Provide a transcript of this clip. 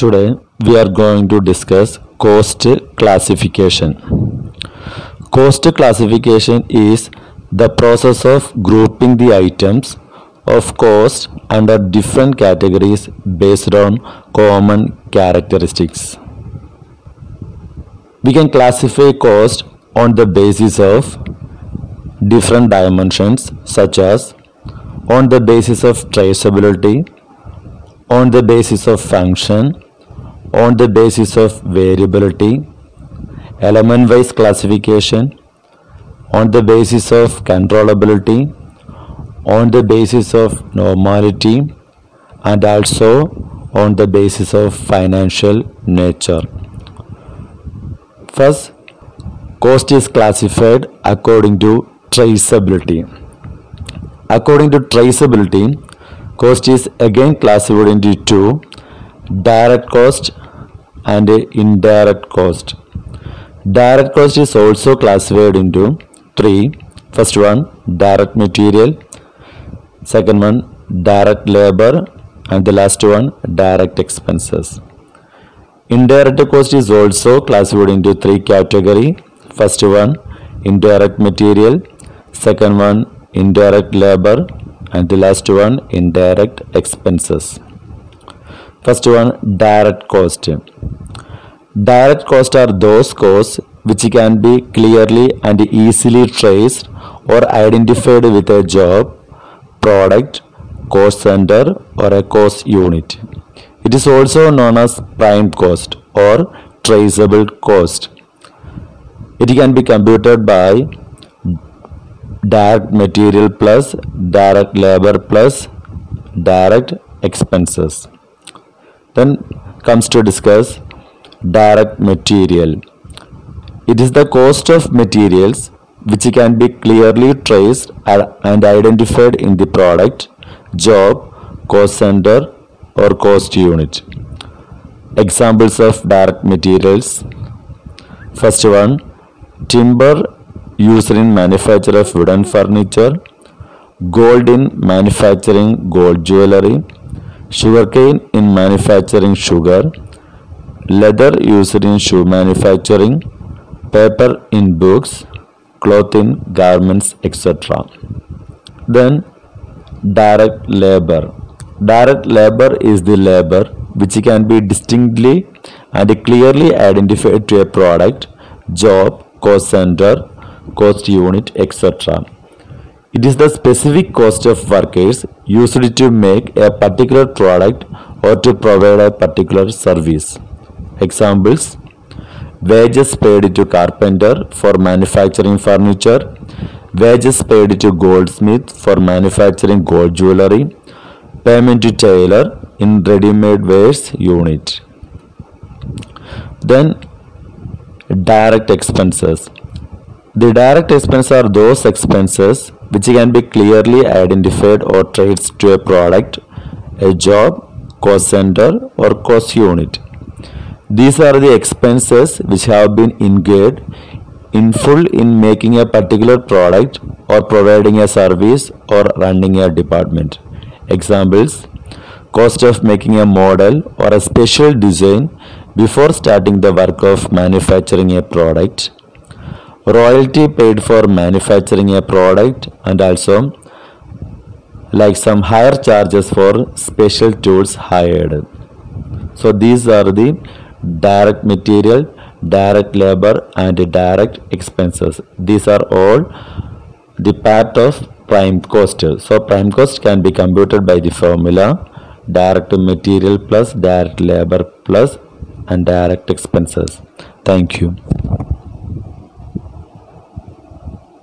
Today we are going to discuss cost classification. Cost classification is the process of grouping the items of cost under different categories based on common characteristics. We can classify cost on the basis of different dimensions such as on the basis of traceability, on the basis of function, on the basis of variability, element wise classification, on the basis of controllability, on the basis of normality, and also on the basis of financial nature. First, cost is classified according to traceability. According to traceability, cost is again classified into two direct cost and indirect cost. Direct cost is also classified into three. First one, direct material. Second one, direct labor. And the last one, direct expenses. Indirect cost is also classified into three category. First one, indirect material. Second one, indirect labor. And the last one, indirect expenses. First one, direct cost. Direct costs are those costs which can be clearly and easily traced or identified with a job, product, cost center or a cost unit. It is also known as prime cost or traceable cost. It can be computed by direct material plus direct labor plus direct expenses. Then comes to discuss direct material. It is the cost of materials which can be clearly traced and identified in the product, job, cost center or cost unit. Examples of direct materials. First one, timber used in manufacture of wooden furniture, gold in manufacturing gold jewelry, sugarcane in manufacturing sugar, leather used in shoe manufacturing, paper in books, cloth in garments, etc. Then direct labor. Direct labor is the labor which can be distinctly and clearly identified to a product, job, cost center, cost unit, etc. It is the specific cost of workers used to make a particular product or to provide a particular service. Examples Wages paid to carpenter for manufacturing furniture, wages paid to goldsmith for manufacturing gold jewelry, payment to tailor in ready-made wares unit. Then direct expenses. The direct expenses are those expenses which can be clearly identified or traced to a product, a job, cost center or cost unit. These are the expenses which have been incurred in full in making a particular product or providing a service or running a department. Examples Cost of making a model or a special design before starting the work of manufacturing a product. Royalty paid for manufacturing a product and also like some hire charges for special tools hired. So these are the direct material, direct labor and direct expenses. These are all the part of prime cost. So prime cost can be computed by the formula direct material plus direct labor plus and direct expenses. Thank you.